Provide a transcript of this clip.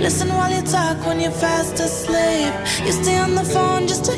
Listen while you talk when you're fast asleep. You stay on the phone just